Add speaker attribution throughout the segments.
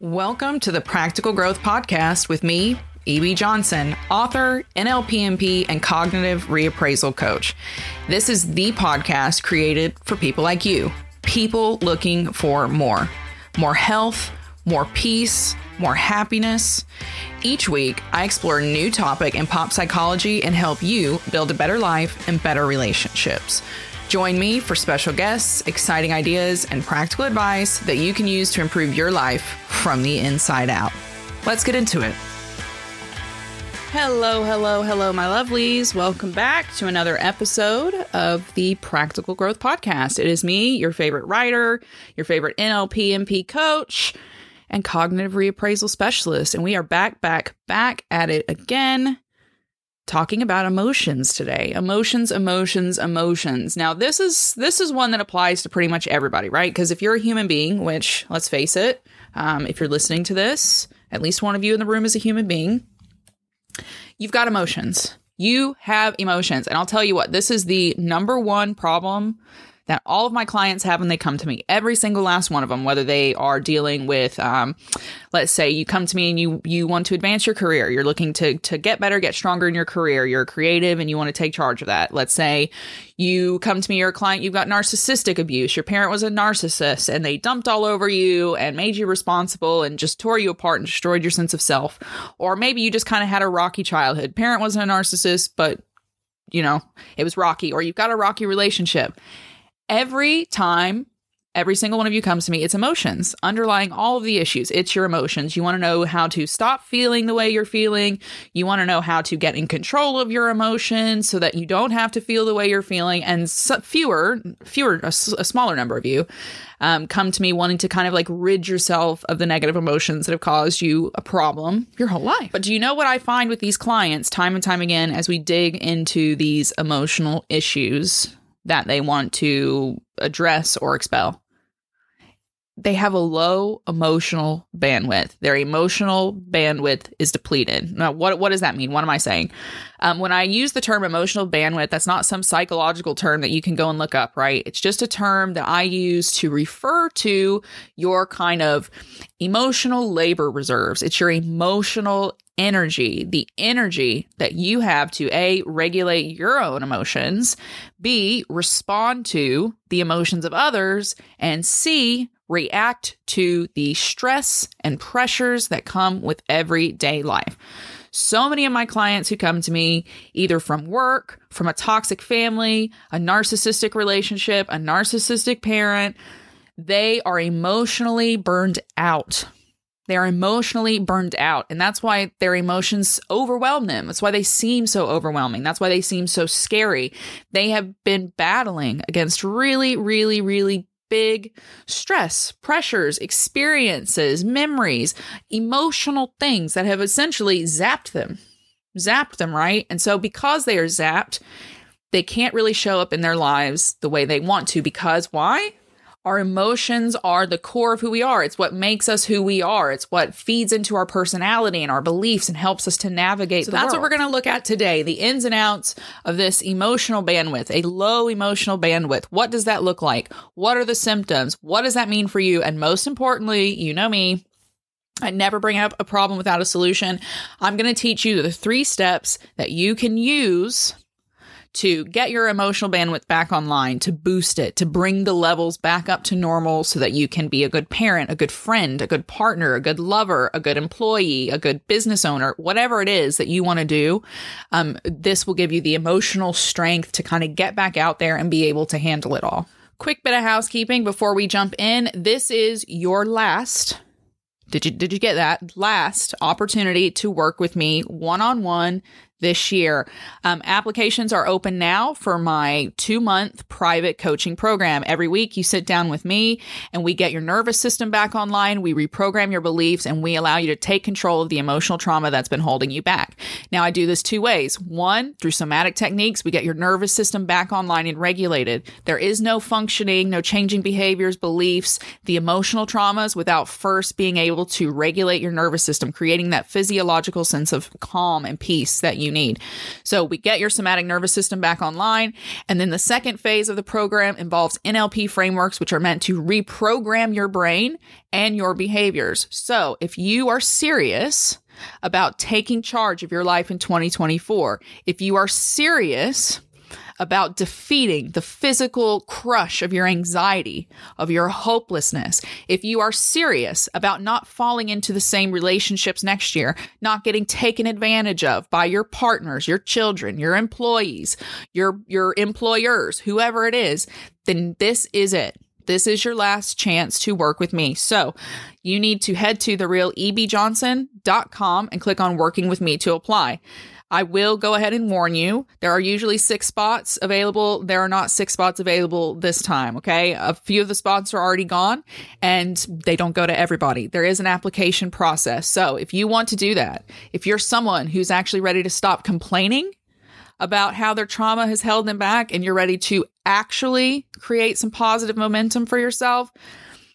Speaker 1: Welcome to the Practical Growth Podcast with me, E.B. Johnson, author, NLPMP, and cognitive reappraisal coach. This is the podcast created for people like you, people looking for more more health, more peace, more happiness. Each week, I explore a new topic in pop psychology and help you build a better life and better relationships. Join me for special guests, exciting ideas, and practical advice that you can use to improve your life from the inside out. Let's get into it. Hello, hello, hello, my lovelies. Welcome back to another episode of the Practical Growth Podcast. It is me, your favorite writer, your favorite NLP MP coach, and cognitive reappraisal specialist. And we are back, back, back at it again talking about emotions today. Emotions emotions emotions. Now this is this is one that applies to pretty much everybody right? Because if you're a human being which let's face it um, if you're listening to this at least one of you in the room is a human being you've got emotions. You have emotions. And i'll tell you what this is the number one problem that all of my clients have when they come to me. Every single last one of them, whether they are dealing with, um, let's say you come to me and you you want to advance your career, you're looking to to get better, get stronger in your career, you're creative and you want to take charge of that. Let's say you come to me, you're a client, you've got narcissistic abuse. Your parent was a narcissist and they dumped all over you and made you responsible and just tore you apart and destroyed your sense of self. Or maybe you just kind of had a rocky childhood. Parent wasn't a narcissist, but you know, it was rocky, or you've got a rocky relationship every time every single one of you comes to me it's emotions underlying all of the issues. It's your emotions. You want to know how to stop feeling the way you're feeling. You want to know how to get in control of your emotions so that you don't have to feel the way you're feeling. And fewer fewer a, a, smaller number of you um, come to me wanting to kind of like rid yourself of the negative emotions that have caused you a problem your whole life. But do you know what i find with these clients time and time again as we dig into these emotional issues that they want to address or expel. They have a low emotional bandwidth. Their emotional bandwidth is depleted. Now, what, what does that mean? What am I saying? Um, when I use the term emotional bandwidth, that's not some psychological term that you can go and look up, right? It's just a term that I use to refer to your kind of emotional labor reserves. It's your emotional energy, the energy that you have to A, regulate your own emotions, B, respond to the emotions of others, and C, react to the stress and pressures that come with everyday life. So many of my clients who come to me, either from work, from a toxic family, a narcissistic relationship, a narcissistic parent, they are emotionally burned out they are emotionally burned out, and that's why their emotions overwhelm them. That's why they seem so overwhelming. That's why they seem so scary. They have been battling against really, really, really big stress, pressures, experiences, memories, emotional things that have essentially zapped them. Zapped them, right? And so, because they are zapped, they can't really show up in their lives the way they want to because why? Our emotions are the core of who we are. It's what makes us who we are. It's what feeds into our personality and our beliefs and helps us to navigate. So that's world. what we're going to look at today the ins and outs of this emotional bandwidth, a low emotional bandwidth. What does that look like? What are the symptoms? What does that mean for you? And most importantly, you know me, I never bring up a problem without a solution. I'm going to teach you the three steps that you can use to get your emotional bandwidth back online, to boost it, to bring the levels back up to normal so that you can be a good parent, a good friend, a good partner, a good lover, a good employee, a good business owner, whatever it is that you want to do. Um, this will give you the emotional strength to kind of get back out there and be able to handle it all. Quick bit of housekeeping before we jump in. This is your last did you did you get that last opportunity to work with me one on one this year. Um, applications are open now for my two month private coaching program. Every week, you sit down with me and we get your nervous system back online. We reprogram your beliefs and we allow you to take control of the emotional trauma that's been holding you back. Now, I do this two ways. One, through somatic techniques, we get your nervous system back online and regulated. There is no functioning, no changing behaviors, beliefs, the emotional traumas without first being able to regulate your nervous system, creating that physiological sense of calm and peace that you you need. So we get your somatic nervous system back online. And then the second phase of the program involves NLP frameworks, which are meant to reprogram your brain and your behaviors. So if you are serious about taking charge of your life in 2024, if you are serious about defeating the physical crush of your anxiety, of your hopelessness, if you are serious about not falling into the same relationships next year, not getting taken advantage of by your partners, your children, your employees, your your employers, whoever it is, then this is it. This is your last chance to work with me. So you need to head to therealebjohnson.com and click on working with me to apply. I will go ahead and warn you. There are usually six spots available. There are not six spots available this time. Okay. A few of the spots are already gone and they don't go to everybody. There is an application process. So if you want to do that, if you're someone who's actually ready to stop complaining about how their trauma has held them back and you're ready to actually create some positive momentum for yourself,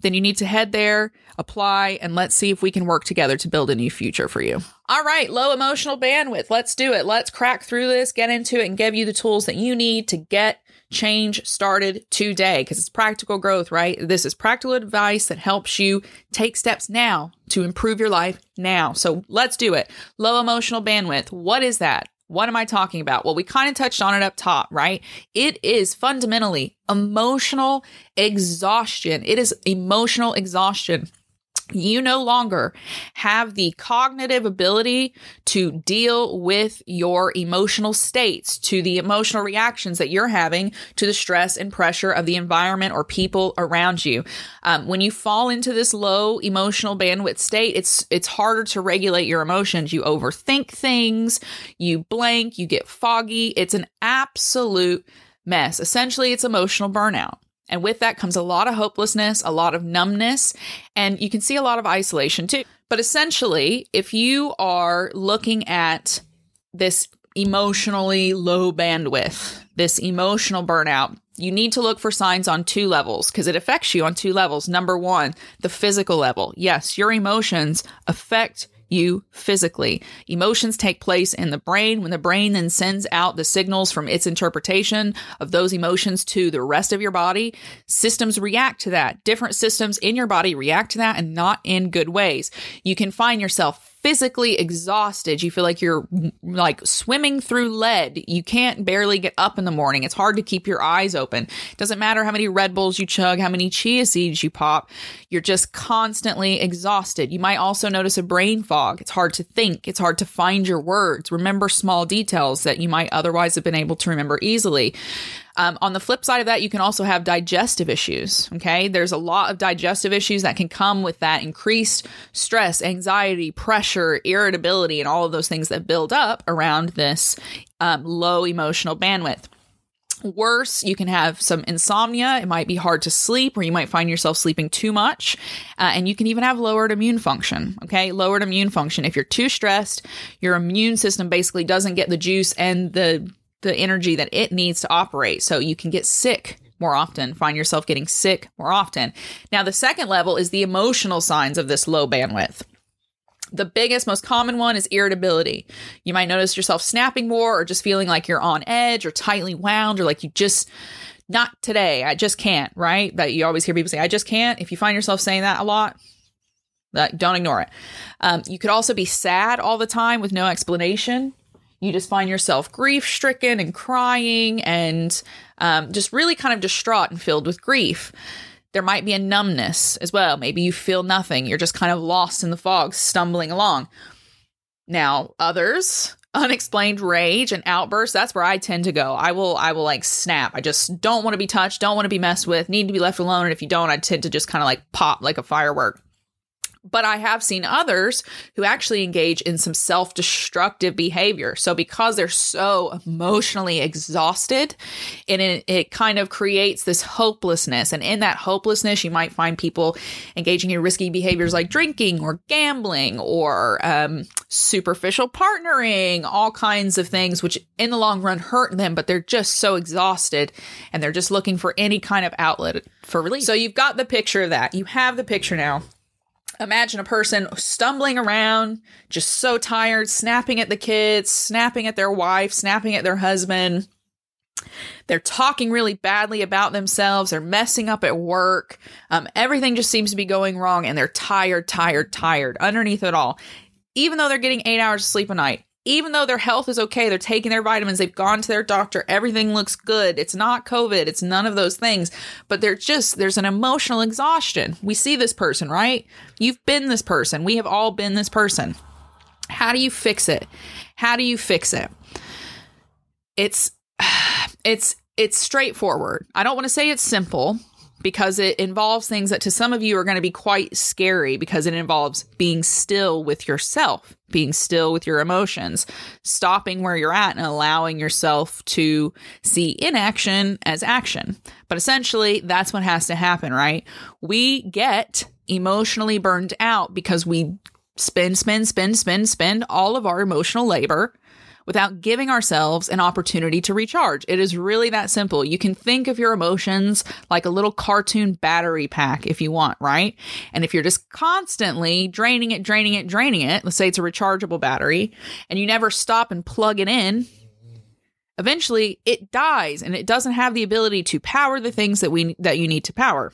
Speaker 1: then you need to head there, apply, and let's see if we can work together to build a new future for you. All right, low emotional bandwidth. Let's do it. Let's crack through this, get into it, and give you the tools that you need to get change started today because it's practical growth, right? This is practical advice that helps you take steps now to improve your life now. So let's do it. Low emotional bandwidth. What is that? What am I talking about? Well, we kind of touched on it up top, right? It is fundamentally emotional exhaustion. It is emotional exhaustion you no longer have the cognitive ability to deal with your emotional states, to the emotional reactions that you're having to the stress and pressure of the environment or people around you. Um, when you fall into this low emotional bandwidth state, it's it's harder to regulate your emotions. You overthink things, you blank, you get foggy. It's an absolute mess. Essentially, it's emotional burnout. And with that comes a lot of hopelessness, a lot of numbness, and you can see a lot of isolation too. But essentially, if you are looking at this emotionally low bandwidth, this emotional burnout, you need to look for signs on two levels because it affects you on two levels. Number one, the physical level. Yes, your emotions affect you physically. Emotions take place in the brain when the brain then sends out the signals from its interpretation of those emotions to the rest of your body. Systems react to that. Different systems in your body react to that and not in good ways. You can find yourself physically exhausted. You feel like you're like swimming through lead. You can't barely get up in the morning. It's hard to keep your eyes open. Doesn't matter how many Red Bulls you chug, how many chia seeds you pop. You're just constantly exhausted. You might also notice a brain fog. It's hard to think. It's hard to find your words, remember small details that you might otherwise have been able to remember easily. Um, on the flip side of that, you can also have digestive issues. Okay. There's a lot of digestive issues that can come with that increased stress, anxiety, pressure, irritability, and all of those things that build up around this um, low emotional bandwidth. Worse, you can have some insomnia. It might be hard to sleep, or you might find yourself sleeping too much. Uh, and you can even have lowered immune function. Okay. Lowered immune function. If you're too stressed, your immune system basically doesn't get the juice and the the energy that it needs to operate. So you can get sick more often, find yourself getting sick more often. Now, the second level is the emotional signs of this low bandwidth. The biggest, most common one is irritability. You might notice yourself snapping more or just feeling like you're on edge or tightly wound or like you just, not today, I just can't, right? That you always hear people say, I just can't. If you find yourself saying that a lot, don't ignore it. Um, you could also be sad all the time with no explanation you just find yourself grief stricken and crying and um, just really kind of distraught and filled with grief. There might be a numbness as well. Maybe you feel nothing. You're just kind of lost in the fog, stumbling along. Now, others, unexplained rage and outbursts, that's where I tend to go. I will I will like snap. I just don't want to be touched, don't want to be messed with, need to be left alone. And if you don't, I tend to just kind of like pop like a firework. But I have seen others who actually engage in some self destructive behavior. So, because they're so emotionally exhausted, and it, it, kind of creates this hopelessness. And in that hopelessness, you might find people engaging in risky behaviors like drinking or gambling or um, superficial partnering, all kinds of things, which in the long run hurt them, but they're just so exhausted and they're just looking for any kind of outlet for relief. So, you've got the picture of that. You have the picture now Imagine a person stumbling around, just so tired, snapping at the kids, snapping at their wife, snapping at their husband. They're talking really badly about themselves. They're messing up at work. Um, everything just seems to be going wrong, and they're tired, tired, tired underneath it all. Even though they're getting eight hours of sleep a night, even though their health is okay, they're taking their vitamins, they've gone to their doctor, everything looks good. It's not COVID, it's none of those things, but they're just, there's an emotional exhaustion. We see this person, right? You've been this person. We have all been this person. How do you fix it? How do you fix it? It's, it's, it's straightforward. I don't want to say it's simple because it involves things that to some of you are going to be quite scary because it involves being still with yourself, being still with your emotions, stopping where you're at and allowing yourself to see inaction as action. But essentially, that's what has to happen, right? We get emotionally burned out because we spend, spend, spend, spend, spend all of our emotional labor without giving ourselves an opportunity to recharge. It is really that simple. You can think of your emotions like a little cartoon battery pack if you want, right? And if you're just constantly draining it, draining it, draining it, let's say it's a rechargeable battery, and you never stop and plug it in, eventually it dies and it doesn't have the ability to power the things that we that you need to power.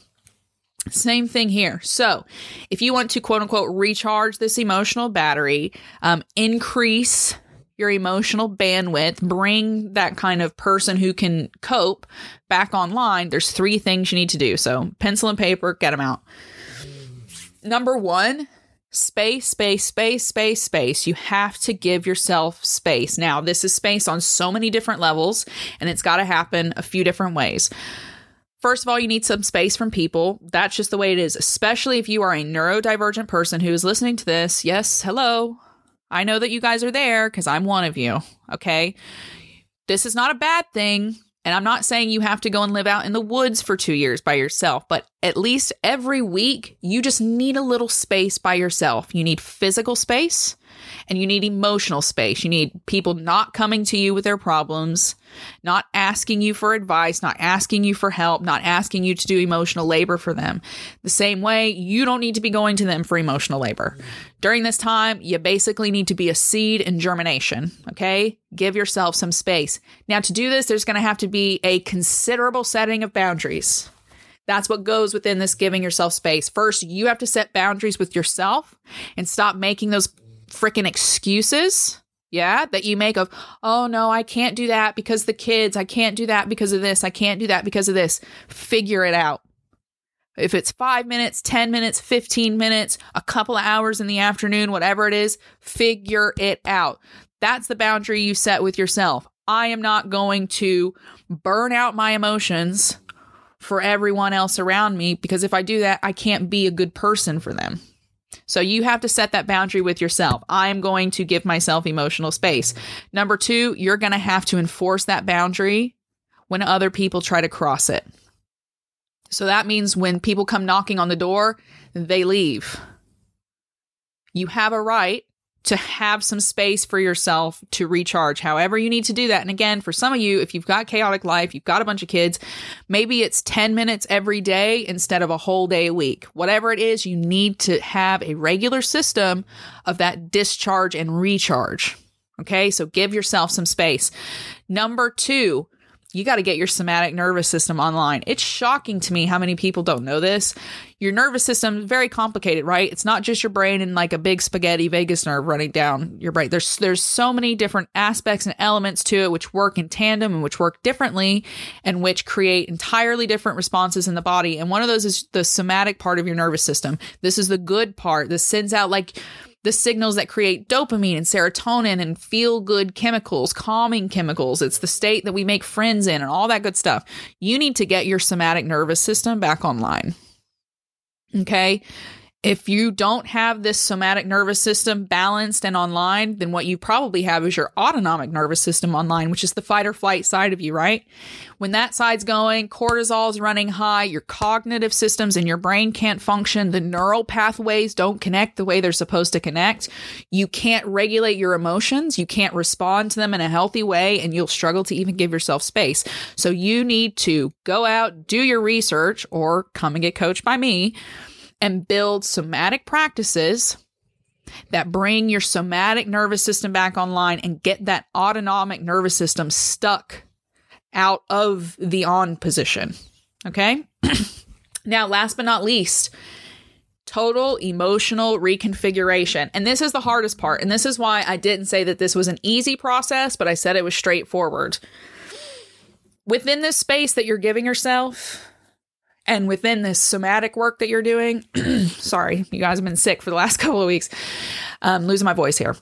Speaker 1: Same thing here. So, if you want to quote unquote recharge this emotional battery, um, increase your emotional bandwidth, bring that kind of person who can cope back online, there's three things you need to do. So, pencil and paper, get them out. Number one, space, space, space, space, space. You have to give yourself space. Now, this is space on so many different levels, and it's got to happen a few different ways. First of all, you need some space from people. That's just the way it is, especially if you are a neurodivergent person who is listening to this. Yes, hello. I know that you guys are there because I'm one of you. Okay. This is not a bad thing. And I'm not saying you have to go and live out in the woods for two years by yourself, but at least every week, you just need a little space by yourself. You need physical space and you need emotional space. You need people not coming to you with their problems, not asking you for advice, not asking you for help, not asking you to do emotional labor for them. The same way, you don't need to be going to them for emotional labor. During this time, you basically need to be a seed in germination, okay? Give yourself some space. Now, to do this, there's going to have to be a considerable setting of boundaries. That's what goes within this giving yourself space. First, you have to set boundaries with yourself and stop making those freaking excuses yeah, that you make of, oh no, I can't do that because the kids, I can't do that because of this, I can't do that because of this. Figure it out. If it's five minutes, 10 minutes, 15 minutes, a couple of hours in the afternoon, whatever it is, figure it out. That's the boundary you set with yourself. I am not going to burn out my emotions for everyone else around me because if I do that, I can't be a good person for them. So you have to set that boundary with yourself. I'm going to give myself emotional space. Number two, you're going to have to enforce that boundary when other people try to cross it. So that means when people come knocking on the door, they leave. You have a right to have some space for yourself to recharge, however you need to do that. And again, for some of you, if you've got chaotic life, you've got a bunch of kids, maybe it's 10 minutes every day instead of a whole day a week. Whatever it is, you need to have a regular system of that discharge and recharge. Okay. So give yourself some space. Number two, you got to get your somatic nervous system online. It's shocking to me how many people don't know this. Your nervous system is very complicated, right? It's not just your brain and like a big spaghetti vagus nerve running down your brain. There's there's so many different aspects and elements to it which work in tandem and which work differently and which create entirely different responses in the body. And one of those is the somatic part of your nervous system. This is the good part. This sends out like the signals that create dopamine and serotonin and feel good chemicals, calming chemicals. It's the state that we make friends in and all that good stuff. You need to get your somatic nervous system back online. Okay. If you don't have this somatic nervous system balanced and online, then what you probably have is your autonomic nervous system online, which is the fight or flight side of you, right? When that side's going, cortisol is running high, your cognitive systems and your brain can't function, the neural pathways don't connect the way they're supposed to connect. You can't regulate your emotions, you can't respond to them in a healthy way, and you'll struggle to even give yourself space. So you need to go out, do your research, or come and get coached by me and build somatic practices that bring your somatic nervous system back online and get that autonomic nervous system stuck out of the on position. Okay. now, last but not least, total emotional reconfiguration. And this is the hardest part. And this is why I didn't say that this was an easy process, but I said it was straightforward. Within this space that you're giving yourself, and within this somatic work that you're doing, sorry, you guys have been sick for the last couple of weeks, um, losing my voice here.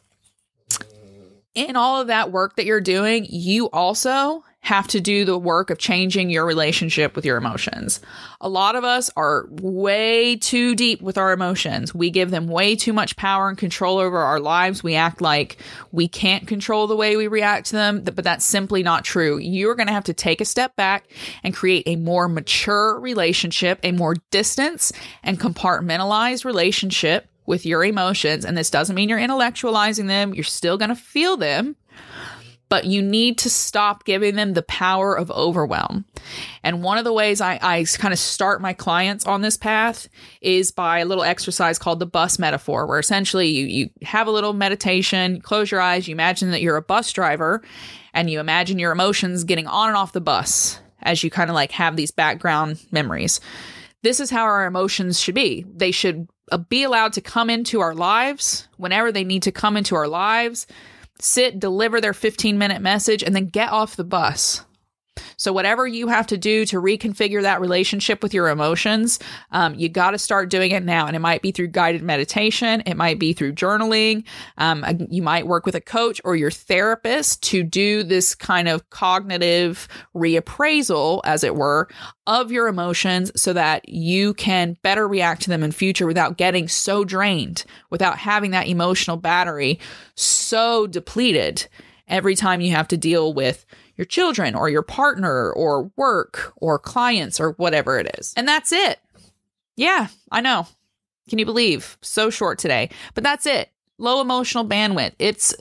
Speaker 1: In all of that work that you're doing, you also have to do the work of changing your relationship with your emotions. A lot of us are way too deep with our emotions. We give them way too much power and control over our lives. We act like we can't control the way we react to them, but that's simply not true. You're going to have to take a step back and create a more mature relationship, a more distance and compartmentalized relationship with your emotions. And this doesn't mean you're intellectualizing them. You're still going to feel them but you need to stop giving them the power of overwhelm. And one of the ways I, I kind of start my clients on this path is by a little exercise called the bus metaphor, where essentially you, you have a little meditation, close your eyes, you imagine that you're a bus driver, and you imagine your emotions getting on and off the bus as you kind of like have these background memories. This is how our emotions should be. They should uh, be allowed to come into our lives whenever they need to come into our lives sit, deliver their 15 minute message, and then get off the bus. So, whatever you have to do to reconfigure that relationship with your emotions, um, you got to start doing it now. And it might be through guided meditation, it might be through journaling. Um, you might work with a coach or your therapist to do this kind of cognitive reappraisal, as it were, of your emotions so that you can better react to them in future without getting so drained, without having that emotional battery so depleted every time you have to deal with your children or your partner or work or clients or whatever it is. And that's it. Yeah, I know. Can you believe? So short today. But that's it. Low emotional bandwidth. It's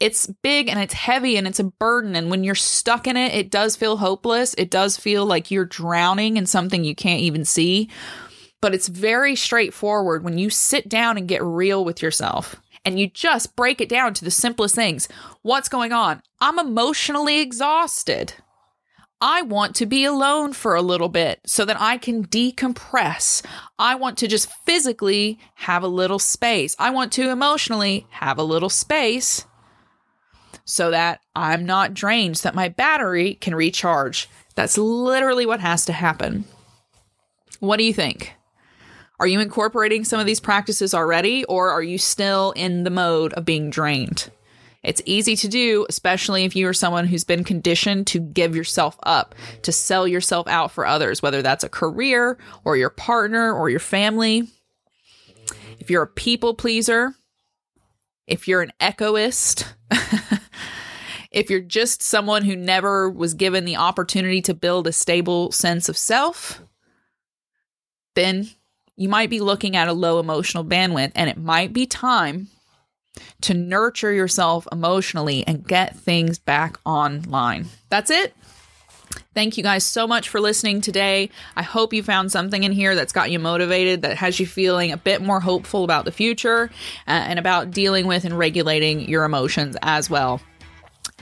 Speaker 1: it's big and it's heavy and it's a burden and when you're stuck in it, it does feel hopeless. It does feel like you're drowning in something you can't even see. But it's very straightforward when you sit down and get real with yourself and you just break it down to the simplest things. What's going on? I'm emotionally exhausted. I want to be alone for a little bit so that I can decompress. I want to just physically have a little space. I want to emotionally have a little space so that I'm not drained, so that my battery can recharge. That's literally what has to happen. What do you think? Are you incorporating some of these practices already, or are you still in the mode of being drained? It's easy to do, especially if you are someone who's been conditioned to give yourself up, to sell yourself out for others, whether that's a career or your partner or your family. If you're a people pleaser, if you're an echoist, if you're just someone who never was given the opportunity to build a stable sense of self, then you might be looking at a low emotional bandwidth, and it might be time to nurture yourself emotionally and get things back online. That's it. Thank you guys so much for listening today. I hope you found something in here that's got you motivated, that has you feeling a bit more hopeful about the future uh, and about dealing with and regulating your emotions as well.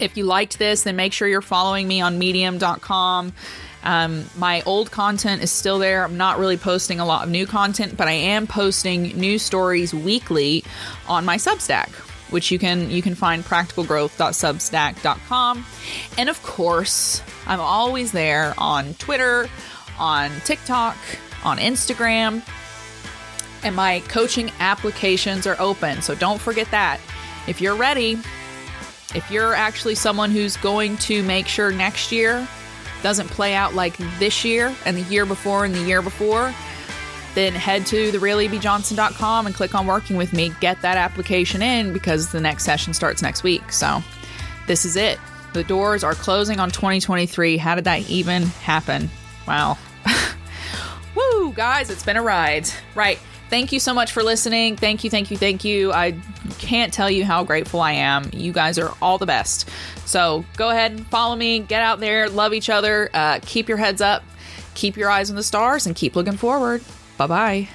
Speaker 1: If you liked this, then make sure you're following me on medium.com um, my old content is still there. I'm not really posting a lot of new content, but I am posting new stories weekly on my Substack, which you can you can find practicalgrowth.substack.com. And of course, I'm always there on Twitter, on TikTok, on Instagram. And my coaching applications are open. So don't forget that. If you're ready, if you're actually someone who's going to make sure next year doesn't play out like this year and the year before and the year before, then head to therealebjohnson.com and click on working with me. Get that application in because the next session starts next week. So this is it. The doors are closing on 2023. How did that even happen? Wow. Woo, guys, it's been a ride. Right. Thank you so much for listening. Thank you, thank you, thank you. I can't tell you how grateful I am. You guys are all the best. So go ahead and follow me. Get out there, love each other, uh, keep your heads up, keep your eyes on the stars, and keep looking forward. Bye bye.